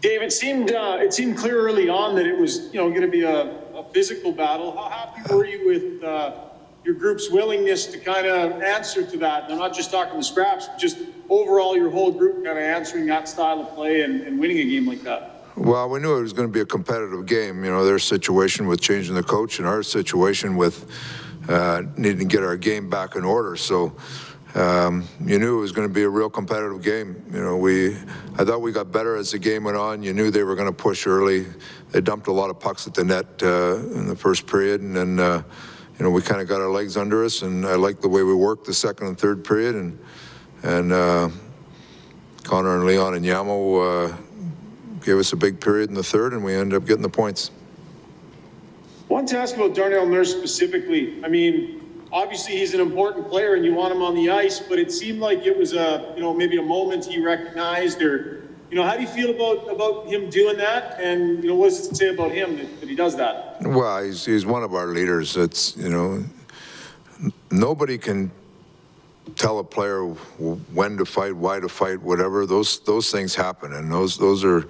Dave, it seemed uh, it seemed clear early on that it was you know going to be a, a physical battle. How happy were you with uh, your group's willingness to kind of answer to that? And I'm not just talking the scraps, just overall your whole group kind of answering that style of play and, and winning a game like that. Well, we knew it was going to be a competitive game. You know, their situation with changing the coach and our situation with uh, needing to get our game back in order. So um, you knew it was going to be a real competitive game. You know, we I thought we got better as the game went on. You knew they were going to push early. They dumped a lot of pucks at the net uh, in the first period, and then uh, you know we kind of got our legs under us. And I liked the way we worked the second and third period, and and uh, Connor and Leon and Yamo uh, gave us a big period in the third, and we ended up getting the points. I want to ask about Darnell Nurse specifically. I mean, obviously he's an important player and you want him on the ice, but it seemed like it was a you know maybe a moment he recognized or you know how do you feel about about him doing that and you know what does it say about him that, that he does that? Well, he's, he's one of our leaders. It's, you know, nobody can tell a player when to fight, why to fight, whatever. Those those things happen, and those those are,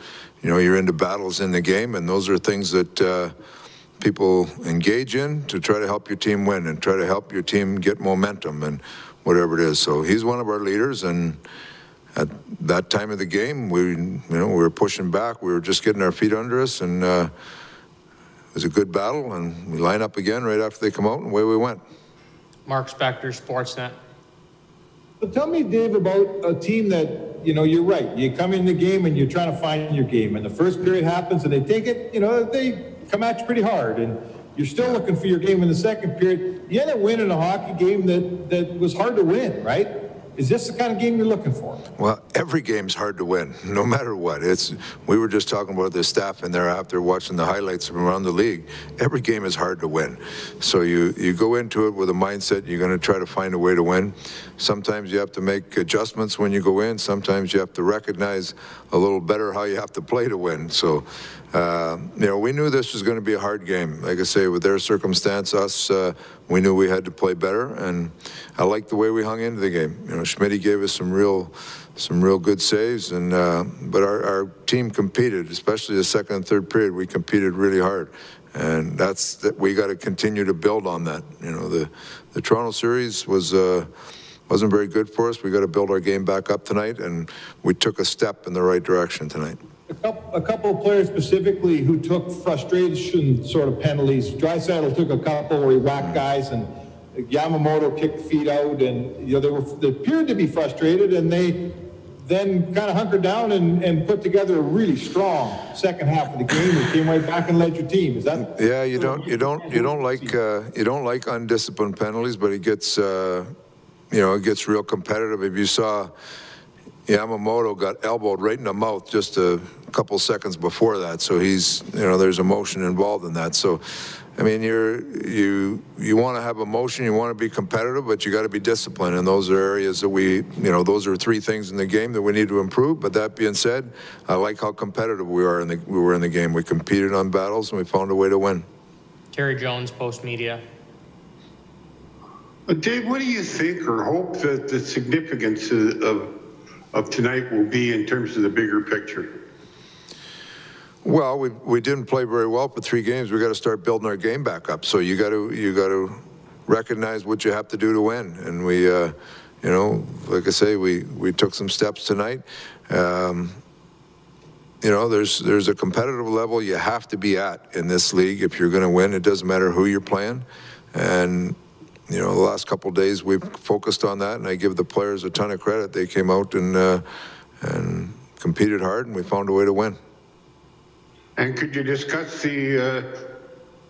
you know, you're into battles in the game, and those are things that uh, people engage in to try to help your team win and try to help your team get momentum and whatever it is. So he's one of our leaders, and at that time of the game, we you know we were pushing back. We were just getting our feet under us, and. Uh, it was a good battle, and we line up again right after they come out, and away we went. Mark Spector, Sportsnet. But tell me, Dave, about a team that, you know, you're right. You come in the game and you're trying to find your game, and the first period happens and they take it, you know, they come at you pretty hard, and you're still looking for your game in the second period. You end up winning a hockey game that, that was hard to win, right? Is this the kind of game you're looking for? Well, every game's hard to win, no matter what. It's we were just talking about the staff in there after watching the highlights from around the league. Every game is hard to win, so you you go into it with a mindset you're going to try to find a way to win. Sometimes you have to make adjustments when you go in. Sometimes you have to recognize a little better how you have to play to win. So. Uh, you know, we knew this was going to be a hard game. Like I say, with their circumstance, us, uh, we knew we had to play better, and I liked the way we hung into the game. You know, Smitty gave us some real, some real good saves, and uh, but our, our team competed, especially the second and third period. We competed really hard, and that's that we got to continue to build on that. You know, the the Toronto series was. Uh, wasn't very good for us. We got to build our game back up tonight, and we took a step in the right direction tonight. A couple, a couple of players specifically who took frustration sort of penalties. Draisaitl took a couple where he whacked guys, and Yamamoto kicked feet out, and you know they were they appeared to be frustrated, and they then kind of hunkered down and, and put together a really strong second half of the game and came right back and led your team. Is that? Yeah, you don't, you don't, you don't like, uh, you don't like undisciplined penalties, but it gets, uh, you know, it gets real competitive. If you saw Yamamoto got elbowed right in the mouth just a couple seconds before that, so he's, you know, there's emotion involved in that. So, I mean, you're, you, you want to have emotion, you want to be competitive, but you got to be disciplined, and those are areas that we, you know, those are three things in the game that we need to improve. But that being said, I like how competitive we are in the, we were in the game. We competed on battles, and we found a way to win. Terry Jones, Post Media. Uh, Dave, what do you think or hope that the significance of, of, of tonight will be in terms of the bigger picture? Well, we, we didn't play very well for three games. We got to start building our game back up. So you got to you got to recognize what you have to do to win. And we, uh, you know, like I say, we we took some steps tonight. Um, you know, there's there's a competitive level you have to be at in this league if you're going to win. It doesn't matter who you're playing, and you know, the last couple days we've focused on that, and I give the players a ton of credit. They came out and uh, and competed hard, and we found a way to win. And could you discuss the uh,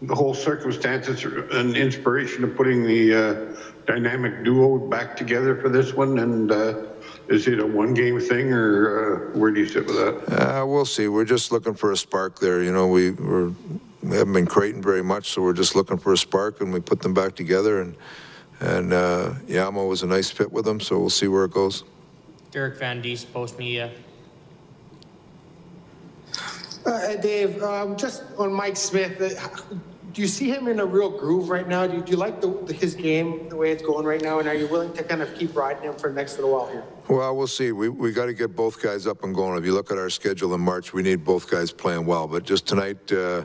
the whole circumstances and inspiration of putting the uh, dynamic duo back together for this one, and uh, is it a one-game thing, or uh, where do you sit with that? Uh, we'll see. We're just looking for a spark there. You know, we we're, we haven't been Creighton very much, so we're just looking for a spark, and we put them back together. And and uh, Yamo was a nice fit with them, so we'll see where it goes. Derek Van Diest, Post Media. Uh, Dave, um, just on Mike Smith, uh, do you see him in a real groove right now? Do you, do you like the, the, his game, the way it's going right now? And are you willing to kind of keep riding him for the next little while here? Well, we'll see. We we got to get both guys up and going. If you look at our schedule in March, we need both guys playing well. But just tonight, uh,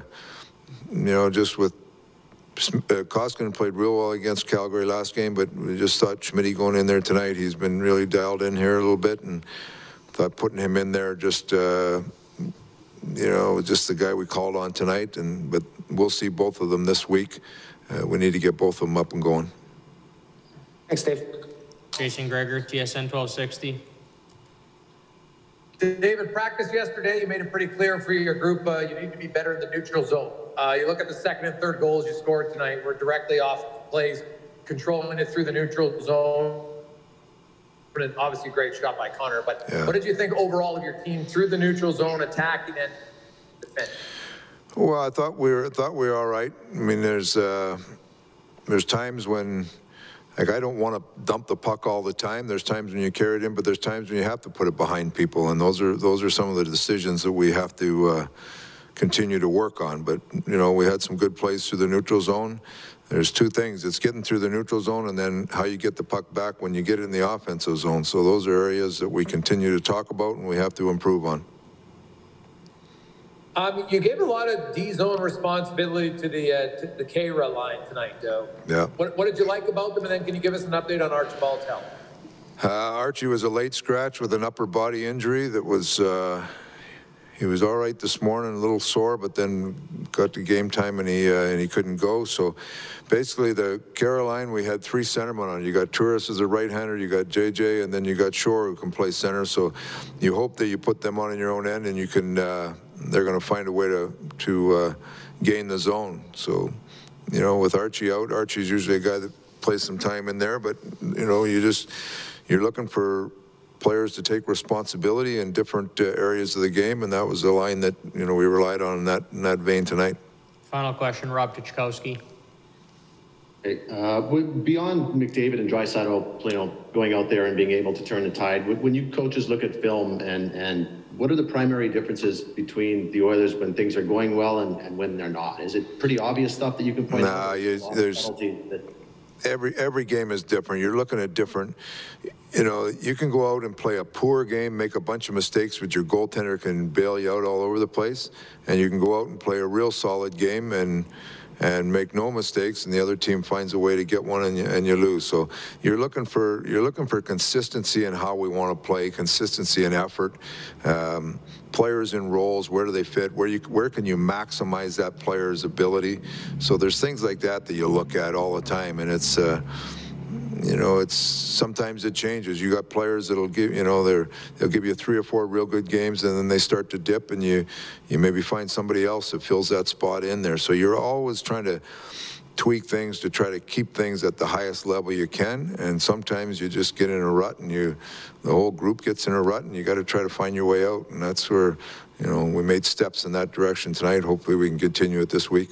you know, just with uh, Koskinen played real well against Calgary last game, but we just thought Smitty going in there tonight. He's been really dialed in here a little bit, and thought putting him in there just. Uh, you know, just the guy we called on tonight, and but we'll see both of them this week. Uh, we need to get both of them up and going. Thanks, Dave. Jason Gregor, TSN 1260. David, practice yesterday, you made it pretty clear for your group, uh, you need to be better in the neutral zone. Uh, you look at the second and third goals you scored tonight, were directly off plays, controlling it through the neutral zone. And obviously, great shot by Connor. But Yeah. what did you think overall of your team through the neutral zone, attacking and defending? Well, I thought we were thought we were all right. I mean, there's uh, there's times when. Like I don't want to dump the puck all the time. There's times when you carry it in, but there's times when you have to put it behind people, and those are those are some of the decisions that we have to uh, continue to work on. But you know, we had some good plays through the neutral zone. There's two things: it's getting through the neutral zone, and then how you get the puck back when you get it in the offensive zone. So those are areas that we continue to talk about, and we have to improve on. Um, you gave a lot of D zone responsibility to the uh, to the Khaira line tonight, though. Yeah. What, what did you like about them? And then can you give us an update on Archibald's health? Uh, Archie was a late scratch with an upper body injury that was, uh, he was all right this morning, a little sore, but then got to game time and he, uh, and he couldn't go. So basically the Khaira line, we had three centermen on. You got Turris as a right-hander, you got JJ, and then you got Shore who can play center. So you hope that you put them on in your own end and you can, uh, they're going to find a way to, to uh, gain the zone. So, you know, with Archie out, Archie's usually a guy that plays some time in there, but, you know, you just, you're looking for players to take responsibility in different uh, areas of the game, and that was the line that you know we relied on in that in that vein tonight. Final question, Rob Tychkowski. Hey, uh, Beyond McDavid and Draisaitl, you know, going out there and being able to turn the tide, when- when you coaches look at film and, and what are the primary differences between the Oilers when things are going well and, and when they're not? Is it pretty obvious stuff that you can point Nah, out? you- Lost there's- penalty that- Every every game is different. You're looking at different. You know, you can go out and play a poor game, make a bunch of mistakes, but your goaltender can bail you out all over the place, and you can go out and play a real solid game and and make no mistakes, and the other team finds a way to get one and you, and you lose. So you're looking for you're looking for consistency in how we want to play, consistency in effort, um, players in roles. Where do they fit? Where you where can you maximize that player's ability? So there's things like that that you look at all the time, and it's. Uh, you know, it's sometimes it changes. You got players that'll give, you know, they're they'll give you three or four real good games, and then they start to dip, and you you maybe find somebody else that fills that spot in there. So you're always trying to tweak things to try to keep things at the highest level you can, and sometimes you just get in a rut, and you the whole group gets in a rut, and you got to try to find your way out, and that's where you know we made steps in that direction tonight. Hopefully, we can continue it this week.